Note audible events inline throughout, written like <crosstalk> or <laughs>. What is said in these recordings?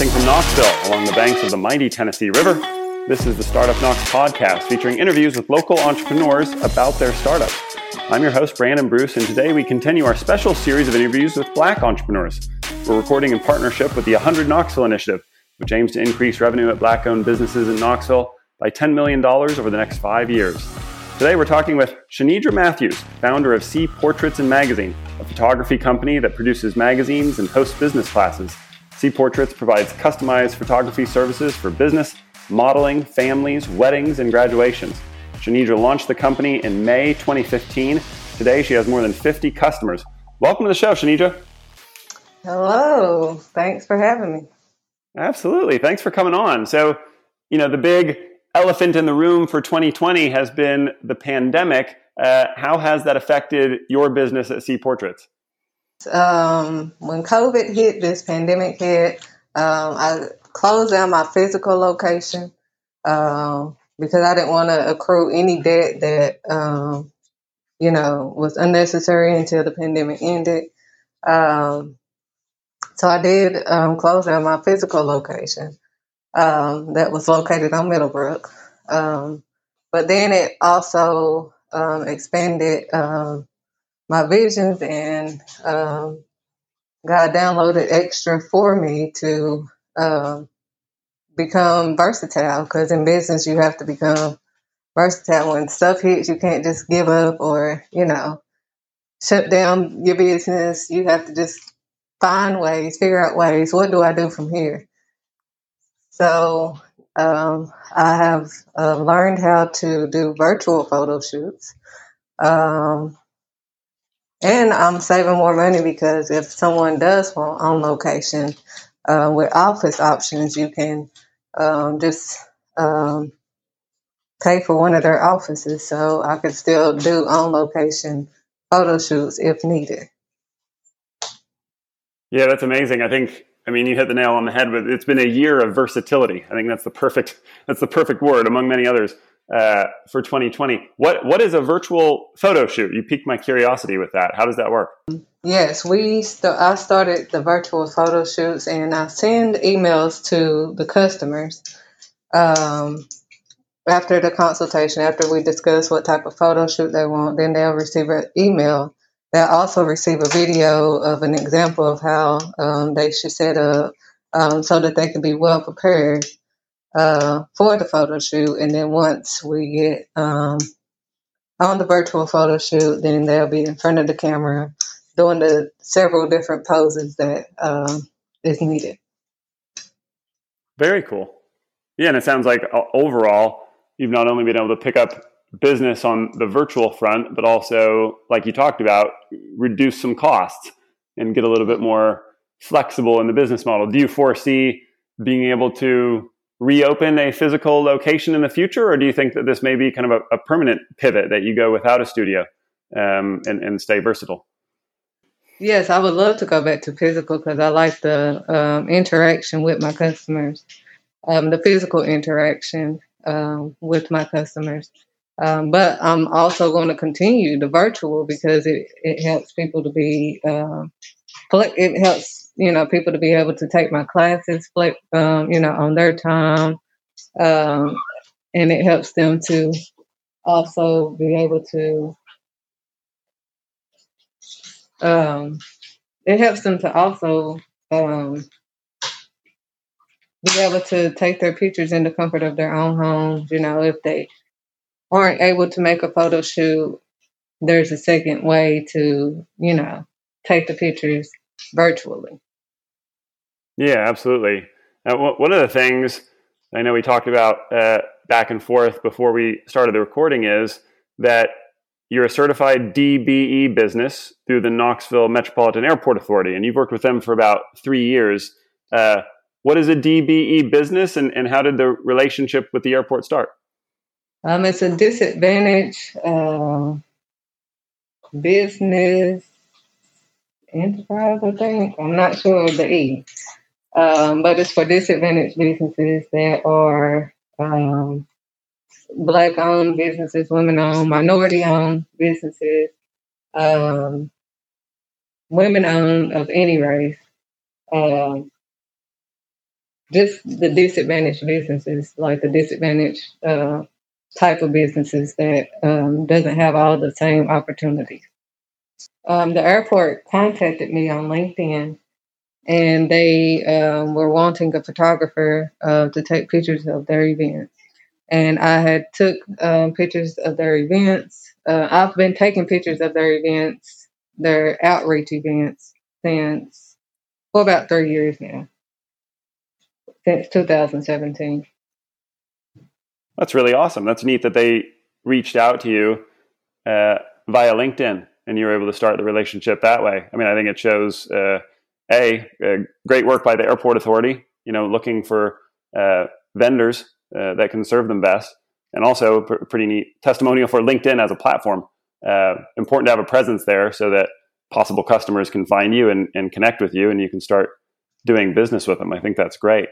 broadcasting from Knoxville along the banks of the mighty Tennessee River. This is the Startup Knox podcast featuring interviews with local entrepreneurs about their startups. I'm your host, Brandon Bruce, and today we continue our special series of interviews with black entrepreneurs. We're recording in partnership with the 100 Knoxville Initiative, which aims to increase revenue at black owned businesses in Knoxville by $10 million over the next five years. Today we're talking with Shanidra Matthews, founder of C Portraits and Magazine, a photography company that produces magazines and hosts business classes. C Portraits provides customized photography services for business, modeling, families, weddings, and graduations. Shanidra launched the company in May 2015. Today she has more than 50 customers. Welcome to the show, Shanidra. Hello. Thanks for having me. Absolutely. Thanks for coming on. So, you know, the big elephant in the room for 2020 has been the pandemic. Uh, how has that affected your business at Sea Portraits? Um, when COVID hit, this pandemic hit, um, I closed down my physical location um, because I didn't want to accrue any debt that, um, you know, was unnecessary until the pandemic ended. Um, so I did um, close down my physical location that was located on Middlebrook. But then it also expanded my visions and um, God downloaded extra for me to um, become versatile because in business you have to become versatile. When stuff hits, you can't just give up or, you know, shut down your business. You have to just find ways, figure out ways. What do I do from here? So um, I have uh, learned how to do virtual photo shoots. Um, and I'm saving more money because if someone does want on location uh, with office options, you can um, just um, pay for one of their offices. So I can still do on location photo shoots if needed. Yeah, that's amazing. I think I mean, you hit the nail on the head with it's been a year of versatility. I think that's the perfect that's the perfect word among many others uh, for 2020. What what is a virtual photo shoot? You piqued my curiosity with that. How does that work? Yes, we st- I started the virtual photo shoots, and I send emails to the customers um, after the consultation. After we discuss what type of photo shoot they want, then they'll receive an email They'll also receive a video of an example of how um, they should set up um, so that they can be well prepared uh, for the photo shoot. And then once we get um, on the virtual photo shoot, then they'll be in front of the camera doing the several different poses that um, is needed. Very cool. Yeah, and it sounds like uh, overall, you've not only been able to pick up business on the virtual front, but also, like you talked about, reduce some costs and get a little bit more flexible in the business model. Do you foresee being able to reopen a physical location in the future, or do you think that this may be kind of a, a permanent pivot that you go without a studio um, and, and stay versatile? Yes, I would love to go back to physical because I like the um, interaction with my customers, um, the physical interaction um, with my customers. Um, but I'm also going to continue the virtual because it, it helps people to be, um, it helps, you know, people to be able to take my classes, um, you know, on their time. Um, and it helps them to also be able to, um, it helps them to also um, be able to take their pictures in the comfort of their own homes, you know, if they aren't able to make a photo shoot, there's a second way to, you know, take the pictures virtually. Yeah, absolutely. Now, one of the things I know we talked about uh, back and forth before we started the recording is that you're a certified DBE business through the Knoxville Metropolitan Airport Authority, and you've worked with them for about three years. Uh, what is a DBE business, and, and how did the relationship with the airport start? Um, it's a disadvantaged uh, business enterprise, I think. I'm not sure of the E. Um, but it's for disadvantaged businesses that are um, black owned businesses, women owned, minority owned businesses, um, women owned of any race. Um, just the disadvantaged businesses, like the disadvantaged uh, type of businesses that um, doesn't have all the same opportunities. Um, the airport contacted me on LinkedIn, and they um, were wanting a photographer uh, to take pictures of their events. And I had took um, pictures of their events. Uh, I've been taking pictures of their events, their outreach events, since for about three years now, since 2017. That's really awesome. That's neat that they reached out to you uh, via LinkedIn and you were able to start the relationship that way. I mean, I think it shows uh, a, a, great work by the airport authority. You know, looking for uh, vendors uh, that can serve them best, and also pr- pretty neat testimonial for LinkedIn as a platform. Uh, important to have a presence there so that possible customers can find you and, and, connect with you, and you can start doing business with them. I think that's great.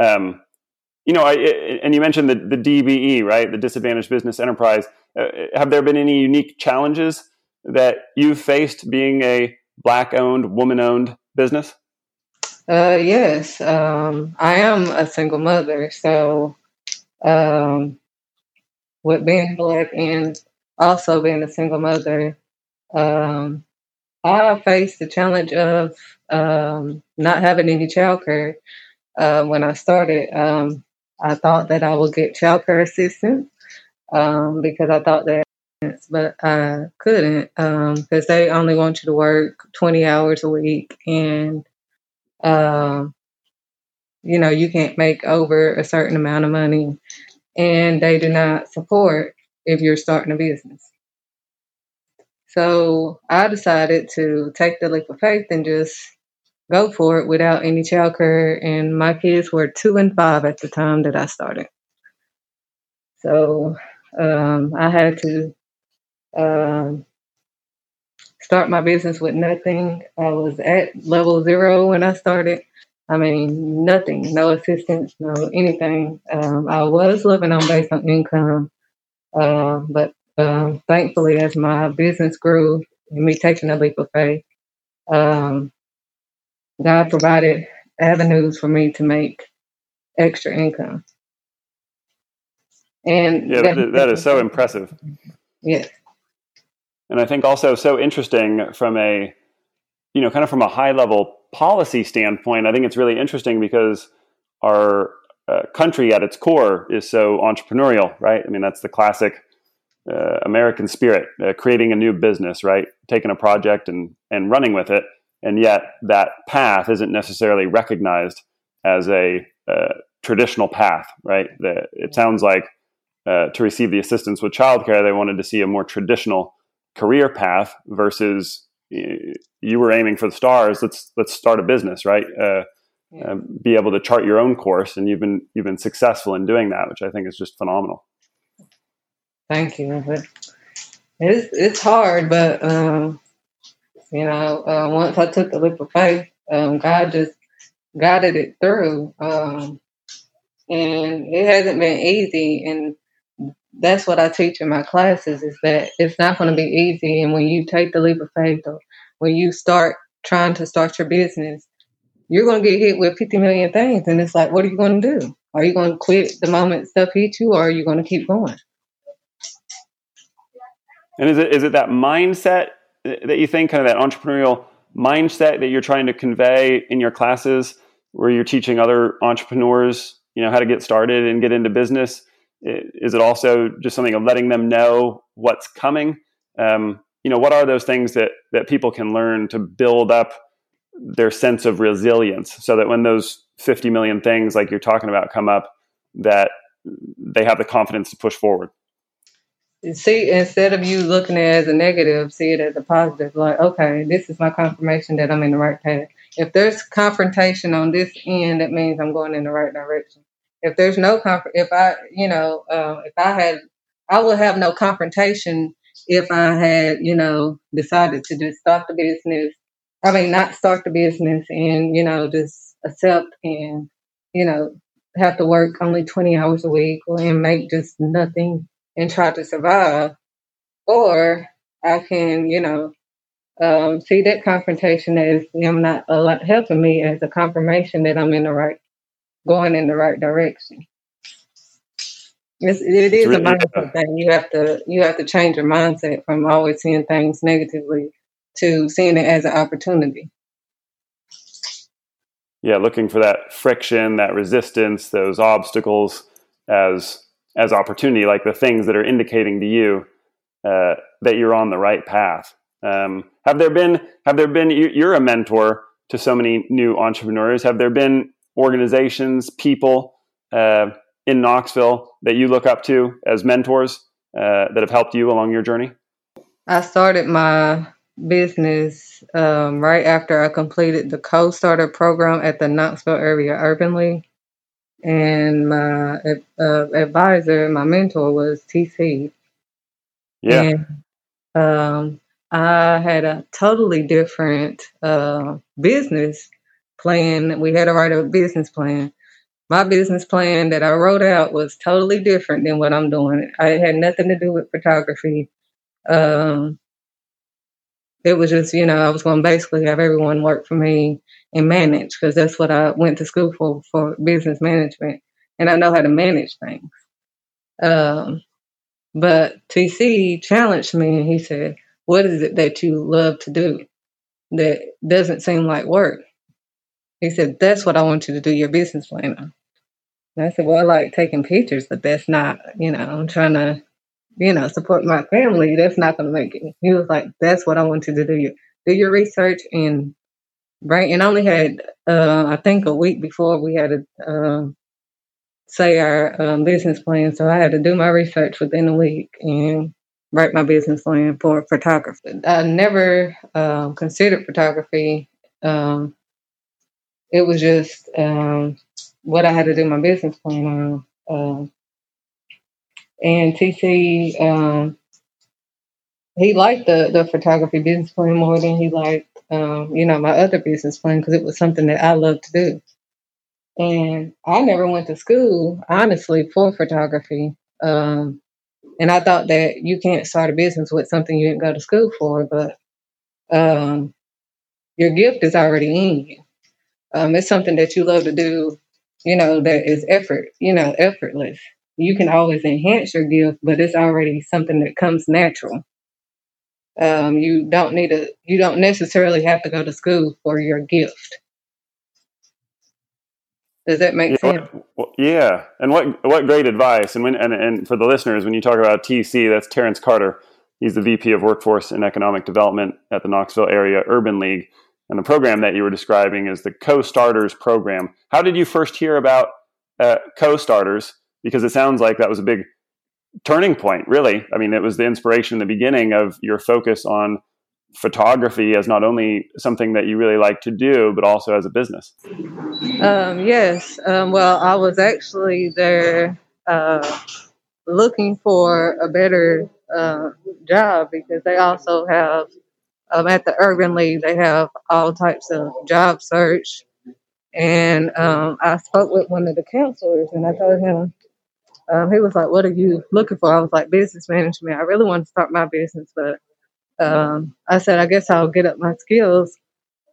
Um, you know, I, and you mentioned the, the DBE, right? The Disadvantaged Business Enterprise. Uh, have there been any unique challenges that you've faced being a black owned, woman owned business? Uh, yes. Um, I am a single mother. So, um, with being black and also being a single mother, um, I faced the challenge of um, not having any childcare. Uh, when I started, um, I thought that I would get childcare assistance um, because I thought that but I couldn't because um, they only want you to work 20 hours a week and um, you know you can't make over a certain amount of money and they do not support if you're starting a business. So i decided to take the leap of faith and just go for it without any childcare and my kids were two and five at the time that i started. So um, i had to um, start my business with nothing. I was at level zero when I started. I mean, nothing, no assistance, no anything. Um, I was living on based on income, uh, but uh, thankfully, as my business grew and me taking a leap of faith, um, God provided avenues for me to make extra income. And yeah, that, that is so impressive. Yes and I think also so interesting from a you know kind of from a high level policy standpoint. I think it's really interesting because our uh, country at its core is so entrepreneurial, right? I mean, that's the classic uh, American spirit, uh, creating a new business, right? Taking a project and and running with it, and yet that path isn't necessarily recognized as a uh, traditional path, right? The, it sounds like uh, to receive the assistance with childcare, they wanted to see a more traditional career path versus you were aiming for the stars. Let's let's start a business, right? Uh, yeah. uh, be able to chart your own course, and you've been you've been successful in doing that, which I think is just phenomenal. Thank you. It's it's hard, but um, you know, uh, once I took the leap of faith, um, God just guided it through, um, and it hasn't been easy. And that's what I teach in my classes is that it's not going to be easy. And when you take the leap of faith or when you start trying to start your business, you're going to get hit with 50 million things. And it's like, what are you going to do? Are you going to quit the moment stuff hits you or are you going to keep going? And is it, is it that mindset that you think, kind of that entrepreneurial mindset that you're trying to convey in your classes where you're teaching other entrepreneurs, you know, how to get started and get into business? Is it also just something of letting them know what's coming? Um, you know, what are those things that that people can learn to build up their sense of resilience, so that when those 50 million things like you're talking about come up, that they have the confidence to push forward. See, instead of you looking at it as a negative, see it as a positive. Like, okay, this is my confirmation that I'm in the right path. If there's confrontation on this end, that means I'm going in the right direction. If there's no comfort, if I, you know, uh, if I had, I would have no confrontation if I had, you know, decided to just start the business. I mean, not start the business and, you know, just accept and, you know, have to work only 20 hours a week and make just nothing and try to survive. Or I can, you know, um, see that confrontation as them not lot helping me as a confirmation that I'm in the right going in the right direction. It's, it is really, a mindset thing. You have to you have to change your mindset from always seeing things negatively to seeing it as an opportunity. Yeah, looking for that friction, that resistance, those obstacles as as opportunity, like the things that are indicating to you uh, that you're on the right path. Um, have there been have there been you're a mentor to so many new entrepreneurs? Have there been organizations, people uh, in Knoxville that you look up to as mentors uh, that have helped you along your journey? I started my business um, right after I completed the co-starter program at the Knoxville Area Urban League. And my uh, advisor, my mentor was TC. Yeah. And, um, I had a totally different uh, business plan. We had to write a business plan. My business plan that I wrote out was totally different than what I'm doing. It had nothing to do with photography. Um, it was just, you know, I was going to basically have everyone work for me and manage because that's what I went to school for, for business management. And I know how to manage things. Um, but TC challenged me and he said, what is it that you love to do that doesn't seem like work? He said, That's what I want you to do your business plan. And I said, Well, I like taking pictures, but that's not, you know, I'm trying to, you know, support my family. That's not going to make it. He was like, That's what I want you to do. Do your research and right. And I only had, uh, I think, a week before we had to uh, say our um, business plan. So I had to do my research within a week and write my business plan for photography. I never um, considered photography. Um, it was just um, what I had to do my business plan on. Um, and TC, um, he liked the, the photography business plan more than he liked, um, you know, my other business plan because it was something that I loved to do. And I never went to school, honestly, for photography. Um, and I thought that you can't start a business with something you didn't go to school for, but your gift is already in you. Um, it's something that you love to do, you know, that is effort, you know, effortless. You can always enhance your gift, but it's already something that comes natural. Um, you don't need to, you don't necessarily have to go to school for your gift. Does that make sense? Yeah, and what what great advice! And when and, and for the listeners, when you talk about TC, that's Terrence Carter. He's the VP of Workforce and Economic Development at the Knoxville Area Urban League. And the program that you were describing is the Co-Starters program. How did you first hear about uh, Co-Starters? Because it sounds like that was a big turning point, really. I mean, it was the inspiration in the beginning of your focus on photography as not only something that you really like to do, but also as a business? Um, yes. Um, well, I was actually there uh, looking for a better uh, job because they also have um, at the Urban League they have all types of job search. And um, I spoke with one of the counselors, and I told him. Um, he was like, "What are you looking for?" I was like, "Business management. I really want to start my business, but um, I said, I guess I'll get up my skills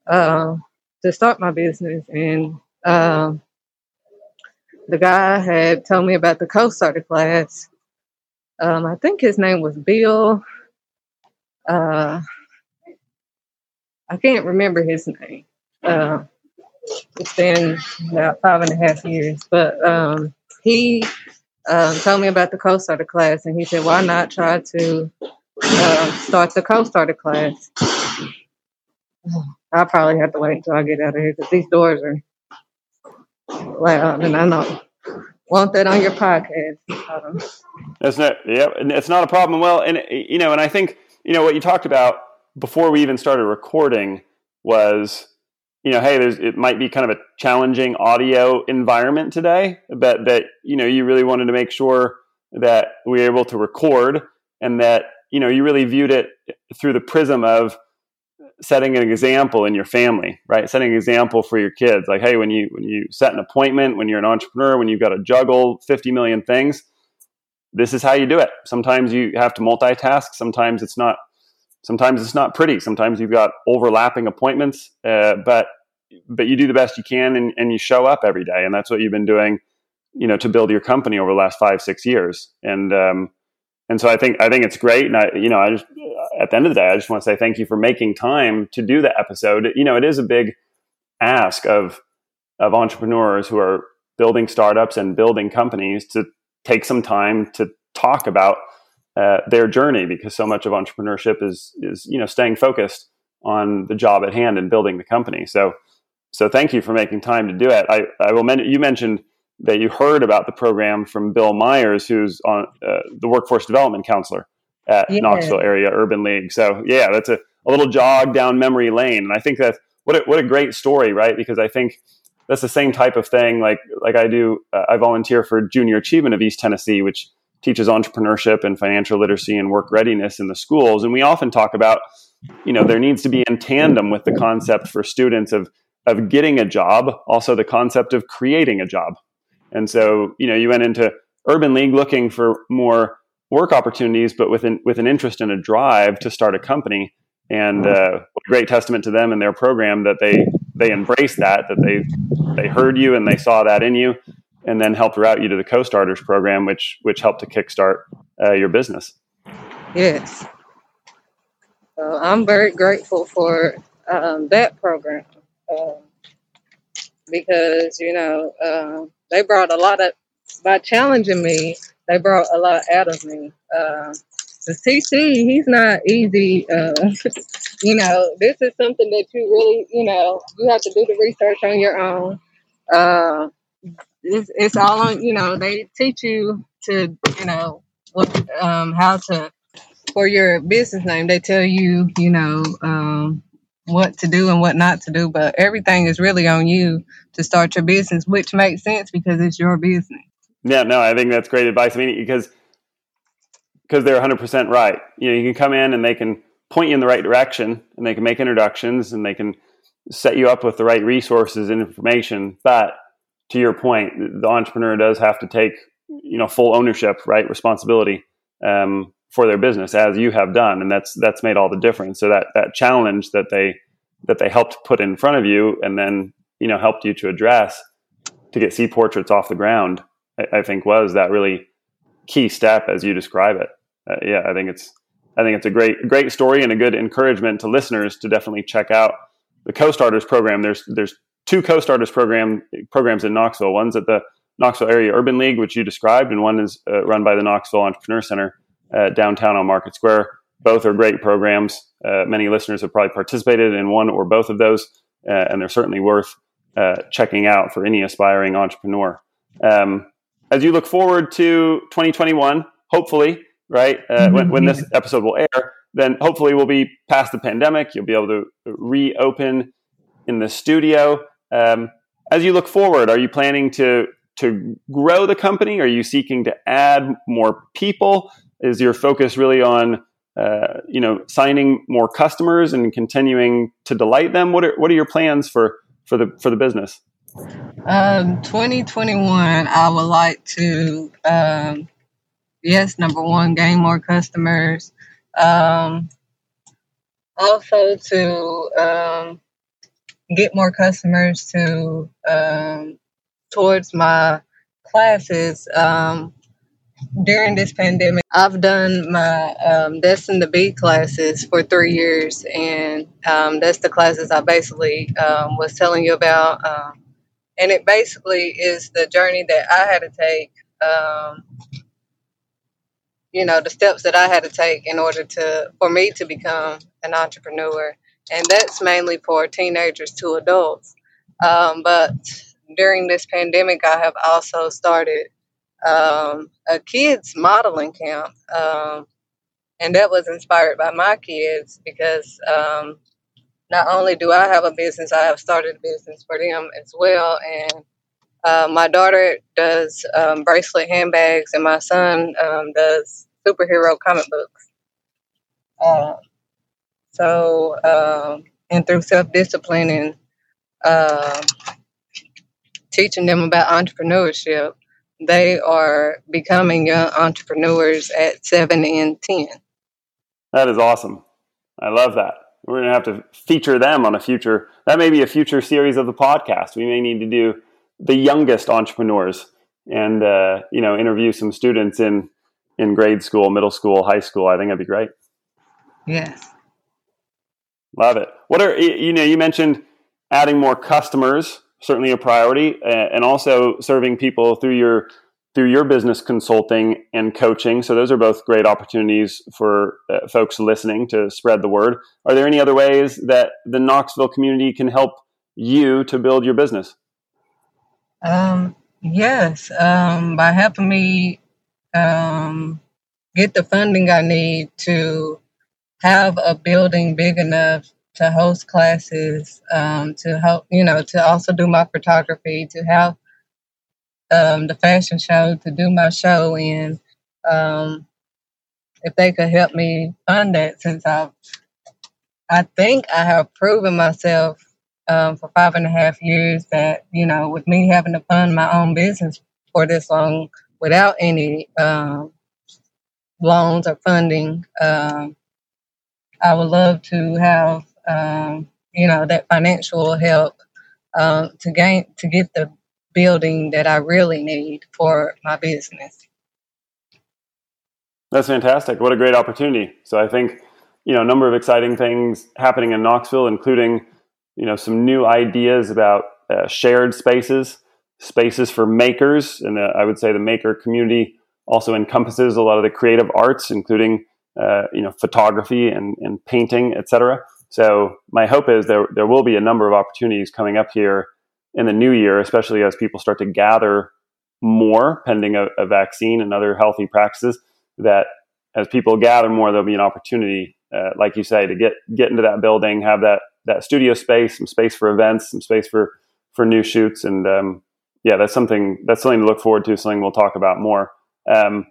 uh, to start my business. And um, the guy had told me about the co-starter class. Um, I think his name was Bill. Uh, I can't remember his name. Uh, it's been about five and a half years, but um, he um, told me about the co-starter class, and he said, "Why not try to uh, start the co-starter class. I'll probably have to wait until I get out of here because these doors are loud, and I know want that on your podcast. Um, it's not, yeah, it's not a problem. Well, and you know, and I think you know what you talked about before we even started recording was, you know, hey, there's it might be kind of a challenging audio environment today, but that you know you really wanted to make sure that we were able to record and that you know you really viewed it through the prism of setting an example in your family right? Setting an example for your kids. Like hey when you when you set an appointment when you're an entrepreneur when you've got to juggle 50 million things this is how you do it. Sometimes you have to multitask. Sometimes it's not sometimes it's not pretty sometimes you've got overlapping appointments uh, but but you do the best you can and, and you show up every day. And that's what you've been doing, you know, to build your company over the last five, six years. And, um, and so I think, I think it's great. And I, you know, I just, at the end of the day, I just want to say thank you for making time to do the episode. You know, it is a big ask of, of entrepreneurs who are building startups and building companies to take some time to talk about uh, their journey because so much of entrepreneurship is is you know staying focused on the job at hand and building the company. So so thank you for making time to do it. I, I will men- you mentioned that you heard about the program from Bill Myers, who's on uh, the workforce development counselor at yeah. Knoxville Area Urban League. So yeah, that's a, a little jog down memory lane, and I think that what a, what a great story, right? Because I think that's the same type of thing. Like like I do, uh, I volunteer for Junior Achievement of East Tennessee, which teaches entrepreneurship and financial literacy and work readiness in the schools. And we often talk about, you know, there needs to be in tandem with the concept for students of of getting a job, also the concept of creating a job. And so, you know, you went into Urban League looking for more work opportunities, but with an, with an interest and a drive to start a company. And uh, great testament to them and their program that they they embraced that, that they they heard you and they saw that in you, and then helped route you to the co-starters program, which which helped to kickstart uh, your business. Yes, I'm very grateful for um, that program um, because you know uh, they brought a lot of by challenging me. They brought a lot out of me. Uh, the TC, he's not easy. Uh, <laughs> you know, this is something that you really, you know, you have to do the research on your own. Uh, it's, it's all on, you know, they teach you to, you know, what, um, how to, for your business name, they tell you, you know, um, what to do and what not to do, but everything is really on you to start your business, which makes sense because it's your business. Yeah, no, I think that's great advice. I mean, because because they're 100% right. You know, you can come in and they can point you in the right direction and they can make introductions and they can set you up with the right resources and information. But to your point, the entrepreneur does have to take, you know, full ownership, right? Responsibility um, for their business as you have done. And that's, that's made all the difference. So that, that challenge that they, that they helped put in front of you and then, you know, helped you to address to get Sea Portraits off the ground, I, I think was that really key step as you describe it uh, yeah, I think it's I think it's a great great story and a good encouragement to listeners to definitely check out the co-starters program. There's there's two co-starters program programs in Knoxville. One's at the Knoxville Area Urban League, which you described, and one is uh, run by the Knoxville Entrepreneur Center uh, downtown on Market Square. Both are great programs. Uh, many listeners have probably participated in one or both of those, uh, and they're certainly worth uh, checking out for any aspiring entrepreneur. Um, as you look forward to 2021, hopefully right? Uh, mm-hmm. when, when this episode will air, then hopefully we'll be past the pandemic. You'll be able to reopen in the studio. Um, as you look forward, are you planning to to grow the company? Are you seeking to add more people? Is your focus really on uh, you know signing more customers and continuing to delight them? What are what are your plans for for the for the business? Um, 2021, I would like to um, yes, number one, gain more customers. Um, also to um, get more customers to um, towards my classes. Um, during this pandemic, I've done my um, Destined to Be classes for three years, and um, that's the classes I basically um, was telling you about. Um, and it basically is the journey that I had to take um, you know the steps that I had to take in order to for me to become an entrepreneur, and that's mainly for teenagers to adults. Um, but during this pandemic, I have also started um, a kids modeling camp, um, and that was inspired by my kids because um, not only do I have a business, I have started a business for them as well, and uh, my daughter does um, bracelet handbags, and my son um, does superhero comic books. Uh, so, uh, and through self discipline and uh, teaching them about entrepreneurship, they are becoming young entrepreneurs at seven and 10. That is awesome. I love that. We're going to have to feature them on a future. That may be a future series of the podcast. We may need to do the youngest entrepreneurs and uh, you know interview some students in in grade school, middle school, high school. I think that'd be great. Yes. Love it. What are you know? You mentioned adding more customers, certainly a priority, and also serving people through your through your business consulting and coaching. So those are both great opportunities for uh, folks listening to spread the word. Are there any other ways that the Knoxville community can help you to build your business? Um, yes, um, by helping me um, get the funding I need to have a building big enough to host classes, um, to help, you know, to also do my photography, to have um, the fashion show, to do my show in. Um, if they could help me fund that, since I, I think I have proven myself um, for five and a half years that you know, with me having to fund my own business for this long without any um, loans or funding, um, I would love to have um, you know that financial help um, to gain to get the building that I really need for my business. That's fantastic. What a great opportunity. So I think, you know, a number of exciting things happening in Knoxville, including, you know, some new ideas about uh, shared spaces, spaces for makers. And uh, I would say the maker community also encompasses a lot of the creative arts, including, uh, you know, photography and, and painting, etc. So my hope is there, there will be a number of opportunities coming up here in the new year, especially as people start to gather more pending a, a vaccine and other healthy practices, that as people gather more, there'll be an opportunity, uh, like you say, to get get into that building, have that that studio space, some space for events, some space for for new shoots, and um, yeah, that's something that's something to look forward to. Something we'll talk about more. Um,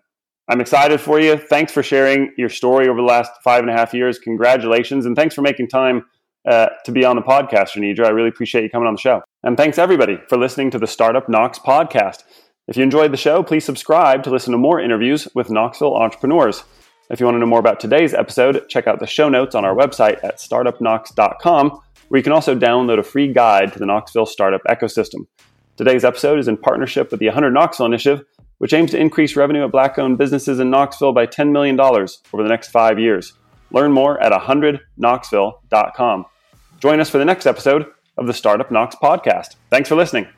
I'm excited for you. Thanks for sharing your story over the last five and a half years. Congratulations, and thanks for making time uh, to be on the podcast, Shanidra. I really appreciate you coming on the show. And thanks everybody for listening to the Startup Knox podcast. If you enjoyed the show, please subscribe to listen to more interviews with Knoxville entrepreneurs. If you want to know more about today's episode, check out the show notes on our website at startupknox.com, where you can also download a free guide to the Knoxville startup ecosystem. Today's episode is in partnership with the 100 Knoxville Initiative, which aims to increase revenue at black owned businesses in Knoxville by $10 million over the next five years. Learn more at 100knoxville.com. Join us for the next episode of the Startup Knox podcast. Thanks for listening.